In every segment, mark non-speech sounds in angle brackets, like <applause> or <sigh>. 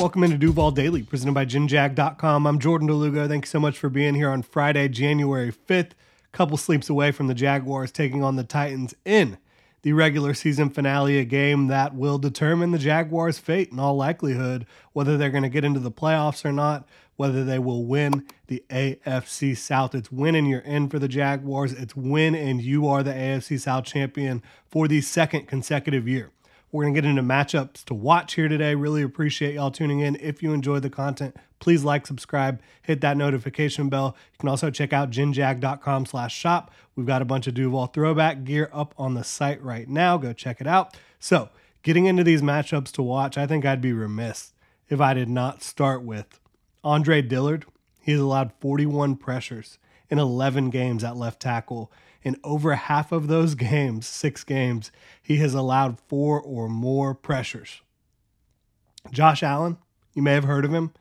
Welcome into Duval Daily, presented by GinJag.com. I'm Jordan DeLugo. Thank you so much for being here on Friday, January 5th. Couple sleeps away from the Jaguars taking on the Titans in the regular season finale, a game that will determine the Jaguars' fate in all likelihood, whether they're going to get into the playoffs or not, whether they will win the AFC South. It's win and you're in for the Jaguars. It's win and you are the AFC South champion for the second consecutive year. We're going to get into matchups to watch here today. Really appreciate y'all tuning in. If you enjoyed the content, please like, subscribe, hit that notification bell. You can also check out ginjag.com slash shop. We've got a bunch of Duval throwback gear up on the site right now. Go check it out. So, getting into these matchups to watch, I think I'd be remiss if I did not start with Andre Dillard. He's allowed 41 pressures in 11 games at left tackle. In over half of those <laughs> games, six games, he has allowed four or more pressures. Josh Allen, you may have heard of him.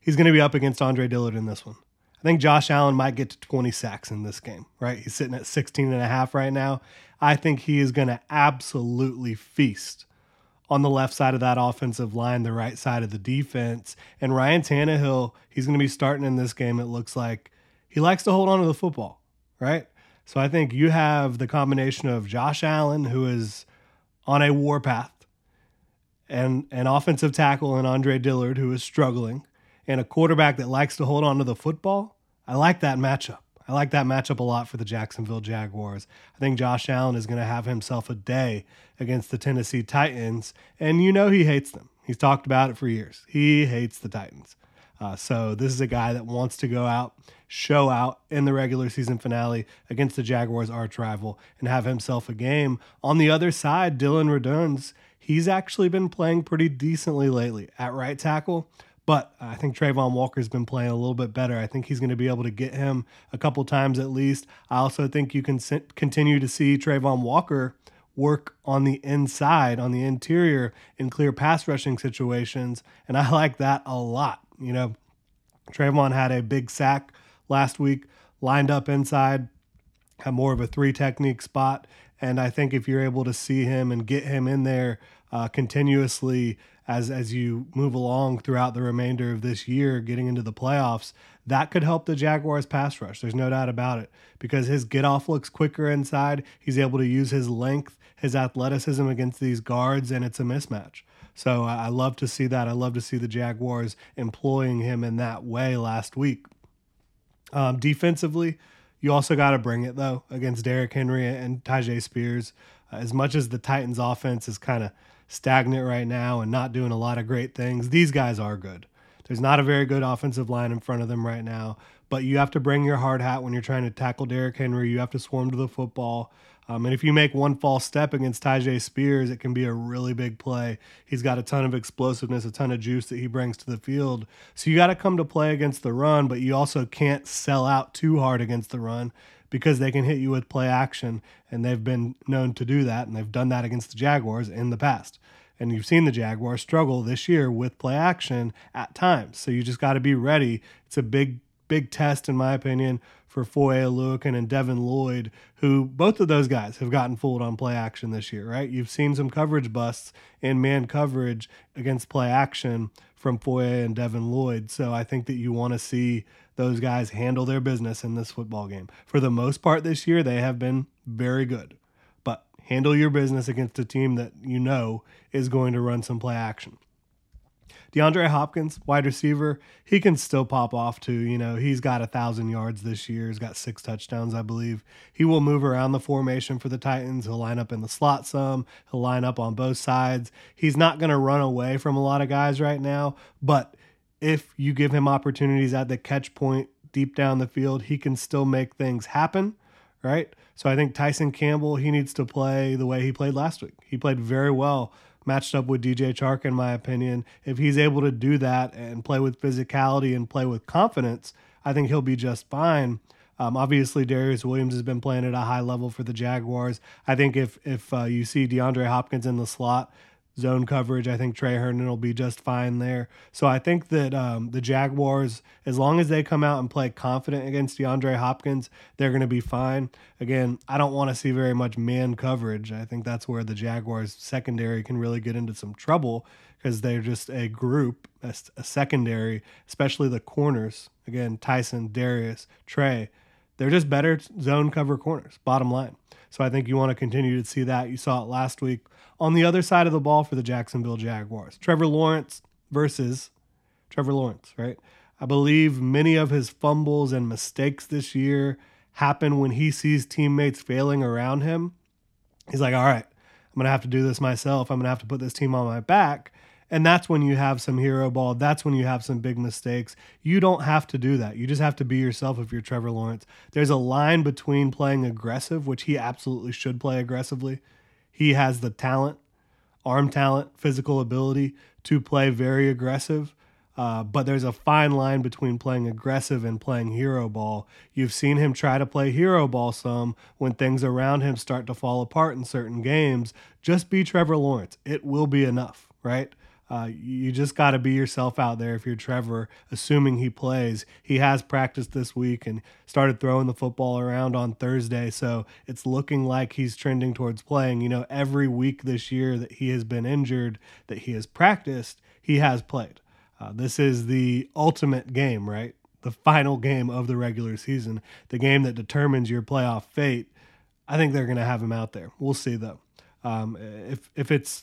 He's going to be up against Andre Dillard in this one. I think Josh Allen might get to 20 sacks in this game, right? He's sitting at 16 and a half right now. I think he is going to absolutely feast on the left side of that offensive line, the right side of the defense. And Ryan Tannehill, he's going to be starting in this game. It looks like he likes to hold on to the football, right? So I think you have the combination of Josh Allen, who is on a warpath, and an offensive tackle in Andre Dillard, who is struggling, and a quarterback that likes to hold on to the football. I like that matchup. I like that matchup a lot for the Jacksonville Jaguars. I think Josh Allen is going to have himself a day against the Tennessee Titans, and you know he hates them. He's talked about it for years. He hates the Titans. Uh, so this is a guy that wants to go out, show out in the regular season finale against the Jaguars' arch rival, and have himself a game. On the other side, Dillon Radunz, he's actually been playing pretty decently lately at right tackle. But I think Travon Walker's been playing a little bit better. I think he's going to be able to get him a couple times at least. I also think you can continue to see Travon Walker work on the inside, on the interior in clear pass rushing situations. And I like that a lot. You know, Travon had a big sack last week, lined up inside, had more of a three technique spot. And I think if you're able to see him and get him in there uh, continuously as as you move along throughout the remainder of this year, getting into the playoffs, that could help the Jaguars pass rush. There's no doubt about it because his get off looks quicker inside. He's able to use his length, his athleticism against these guards, and it's a mismatch. So I love to see that. I love to see the Jaguars employing him in that way last week. Um, defensively, you also got to bring it though against Derrick Henry and Tyjae Spears. Uh, as much as the Titans' offense is kind of stagnant right now and not doing a lot of great things, these guys are good. There's not a very good offensive line in front of them right now, but you have to bring your hard hat when you're trying to tackle Derrick Henry. You have to swarm to the football. Um, and if you make one false step against Tyjae Spears, it can be a really big play. He's got a ton of explosiveness, a ton of juice that he brings to the field. So you got to come to play against the run, but you also can't sell out too hard against the run because they can hit you with play action. And they've been known to do that, and they've done that against the Jaguars in the past. And you've seen the Jaguars struggle this year with play action at times. So you just got to be ready. It's a big, big test, in my opinion, for Foye Oluokun and Devin Lloyd, who both of those guys have gotten fooled on play action this year, right? You've seen some coverage busts in man coverage against play action from Foye and Devin Lloyd. So I think that you want to see those guys handle their business in this football game. For the most part this year, they have been very good. But handle your business against a team that you know is going to run some play action. DeAndre Hopkins, wide receiver, he can still pop off too. You know, he's got a thousand yards this year. He's got six touchdowns, I believe. He will move around the formation for the Titans. He'll line up in the slot some. He'll line up on both sides. He's not going to run away from a lot of guys right now, but if you give him opportunities at the catch point deep down the field, he can still make things happen, right? So I think Tyson Campbell, he needs to play the way he played last week. He played very well matched up with DJ Chark, in my opinion. If he's able to do that and play with physicality and play with confidence, I think he'll be just fine. Um, obviously, Darious Williams has been playing at a high level for the Jaguars. I think if if uh, you see DeAndre Hopkins in the slot, zone coverage. I think Tre Herndon will be just fine there. So I think that um, the Jaguars, as long as they come out and play confident against DeAndre Hopkins, they're going to be fine. Again, I don't want to see very much man coverage. I think that's where the Jaguars secondary can really get into some trouble because they're just a group, a, a secondary, especially the corners. Again, Tyson, Darious, Tre. They're just better zone cover corners, bottom line. So I think you want to continue to see that. You saw it last week on the other side of the ball for the Jacksonville Jaguars. Trevor Lawrence versus Trevor Lawrence, right? I believe many of his fumbles and mistakes this year happen when he sees teammates failing around him. He's like, all right, I'm going to have to do this myself. I'm going to have to put this team on my back. And that's when you have some hero ball. That's when you have some big mistakes. You don't have to do that. You just have to be yourself if you're Trevor Lawrence. There's a line between playing aggressive, which he absolutely should play aggressively, he has the talent, arm talent, physical ability to play very aggressive. Uh, but there's a fine line between playing aggressive and playing hero ball. You've seen him try to play hero ball some when things around him start to fall apart in certain games. Just be Trevor Lawrence. It will be enough, right? Uh, you just got to be yourself out there if you're Trevor, assuming he plays. He has practiced this week and started throwing the football around on Thursday, so it's looking like he's trending towards playing. You know, every week this year that he has been injured, that he has practiced, he has played. Uh, this is the ultimate game, right? The final game of the regular season, the game that determines your playoff fate. I think they're going to have him out there. We'll see, though. Um, if if it's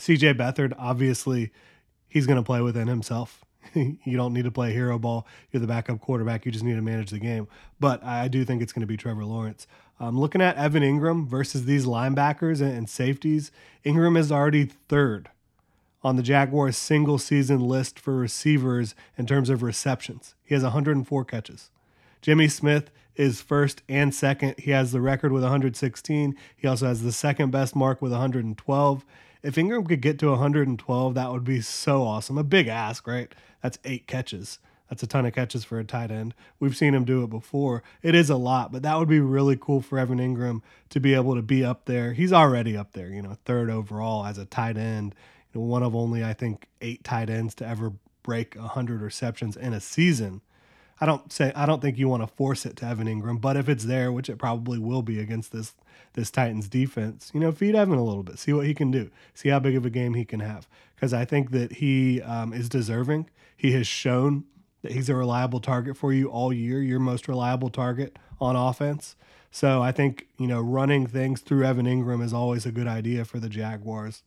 CJ Beathard, obviously, he's going to play within himself. <laughs> you don't need to play hero ball. You're the backup quarterback. You just need to manage the game. But I do think it's going to be Trevor Lawrence. Um, looking at Evan Engram versus these linebackers and, and safeties, Engram is already third on the Jaguars' single season list for receivers in terms of receptions. He has 104 catches. Jimmy Smith is first and second. He has the record with 116. He also has the second best mark with 112. If Engram could get to 112, that would be so awesome. A big ask, right? That's eight catches. That's a ton of catches for a tight end. We've seen him do it before. It is a lot, but that would be really cool for Evan Engram to be able to be up there. He's already up there, you know, third overall as a tight end. You know, one of only I think eight tight ends to ever break 100 receptions in a season. I don't say I don't think you want to force it to Evan Engram, but if it's there, which it probably will be against this this Titans defense, you know, feed Evan a little bit, see what he can do, see how big of a game he can have, because I think that he um, is deserving. He has shown that he's a reliable target for you all year, your most reliable target on offense. So I think you know running things through Evan Engram is always a good idea for the Jaguars.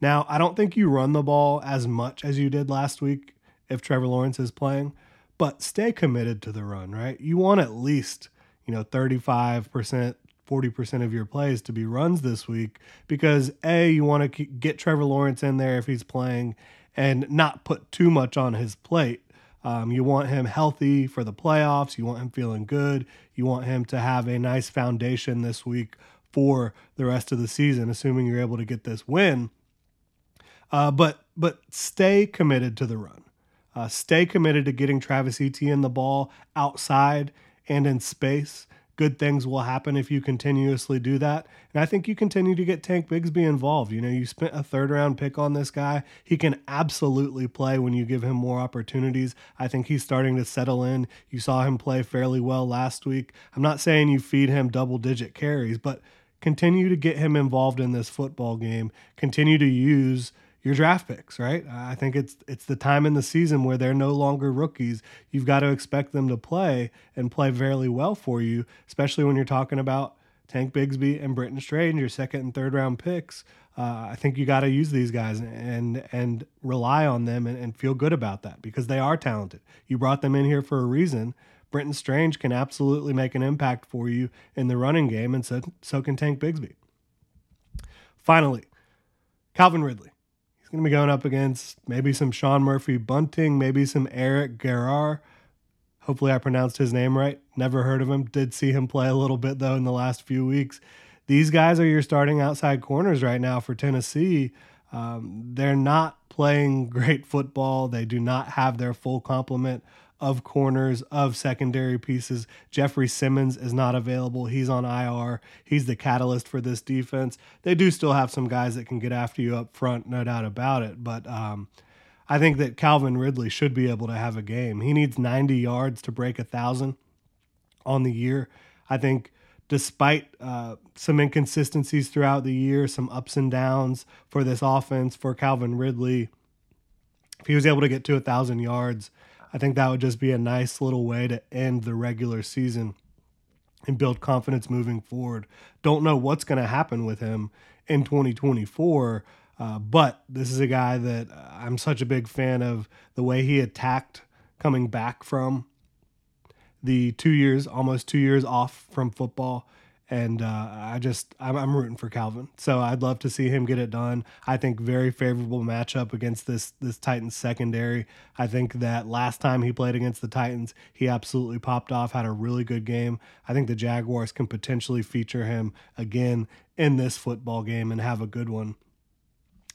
Now, I don't think you run the ball as much as you did last week if Trevor Lawrence is playing, but stay committed to the run, right? You want at least, you know, 35%, 40% of your plays to be runs this week because A, you want to get Trevor Lawrence in there if he's playing and not put too much on his plate. Um, you want him healthy for the playoffs. You want him feeling good. You want him to have a nice foundation this week for the rest of the season, assuming you're able to get this win. Uh, but but stay committed to the run. Uh, stay committed to getting Travis Etienne the ball outside and in space. Good things will happen if you continuously do that. And I think you continue to get Tank Bigsby involved. You know, you spent a third round pick on this guy. He can absolutely play when you give him more opportunities. I think he's starting to settle in. You saw him play fairly well last week. I'm not saying you feed him double digit carries, but continue to get him involved in this football game. Continue to use your draft picks, right? I think it's it's the time in the season where they're no longer rookies. You've got to expect them to play and play fairly well for you, especially when you're talking about Tank Bigsby and Brenton Strange, your second and third round picks. Uh, I think you got to use these guys and and rely on them and, and feel good about that because they are talented. You brought them in here for a reason. Brenton Strange can absolutely make an impact for you in the running game, and so so can Tank Bigsby. Finally, Calvin Ridley. He's going to be going up against maybe some Sean Murphy Bunting, maybe some Eric Garror. Hopefully, I pronounced his name right. Never heard of him. Did see him play a little bit, though, in the last few weeks. These guys are your starting outside corners right now for Tennessee. Um, they're not playing great football. They do not have their full complement of corners, of secondary pieces. Jeffrey Simmons is not available. He's on IR. He's the catalyst for this defense. They do still have some guys that can get after you up front, no doubt about it. But um, I think that Calvin Ridley should be able to have a game. He needs 90 yards to break a thousand on the year. I think despite uh, some inconsistencies throughout the year, some ups and downs for this offense for Calvin Ridley, if he was able to get to a thousand yards, I think that would just be a nice little way to end the regular season and build confidence moving forward. Don't know what's going to happen with him in 2024, uh, but this is a guy that I'm such a big fan of the way he attacked coming back from the two years, almost two years off from football and uh, I just I'm, I'm, rooting for Calvin. So I'd love to see him get it done. I think very favorable matchup against this this Titans secondary. I think that last time he played against the Titans, he absolutely popped off, had a really good game. I think the Jaguars can potentially feature him again in this football game and have a good one.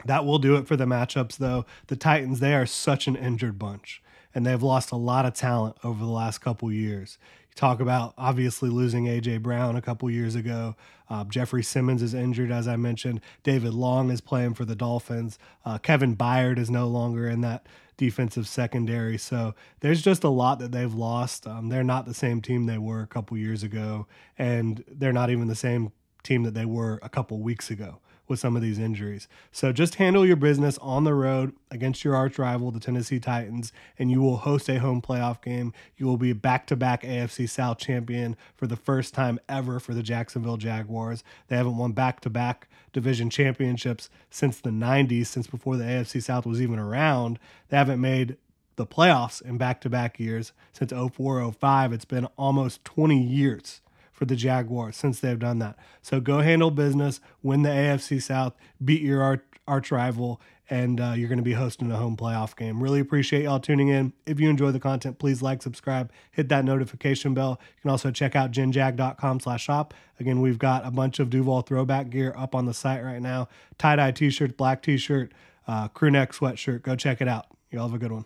That will do it for the matchups though. The Titans, they are such an injured bunch and they've lost a lot of talent over the last couple years. You talk about obviously losing AJ Brown a couple years ago. Uh, Jeffrey Simmons is injured, as I mentioned. David Long is playing for the Dolphins. Uh, Kevin Byard is no longer in that defensive secondary. So there's just a lot that they've lost. Um, they're not the same team they were a couple years ago, and they're not even the same team that they were a couple weeks ago with some of these injuries. So just handle your business on the road against your arch rival, the Tennessee Titans, and you will host a home playoff game. You will be back to back AFC South champion for the first time ever for the Jacksonville Jaguars. They haven't won back to back division championships since the 90s, since before the AFC South was even around. They haven't made the playoffs in back to back years since 04 05. It's been almost 20 years for the Jaguars since they've done that. So go handle business, win the AFC South, beat your arch, arch rival, and uh, you're going to be hosting a home playoff game. Really appreciate y'all tuning in. If you enjoy the content, please like, subscribe, hit that notification bell. You can also check out jinjag.com slash shop. Again, we've got a bunch of Duval throwback gear up on the site right now. Tie-dye t-shirt, black t-shirt, uh, crew neck sweatshirt. Go check it out. Y'all have a good one.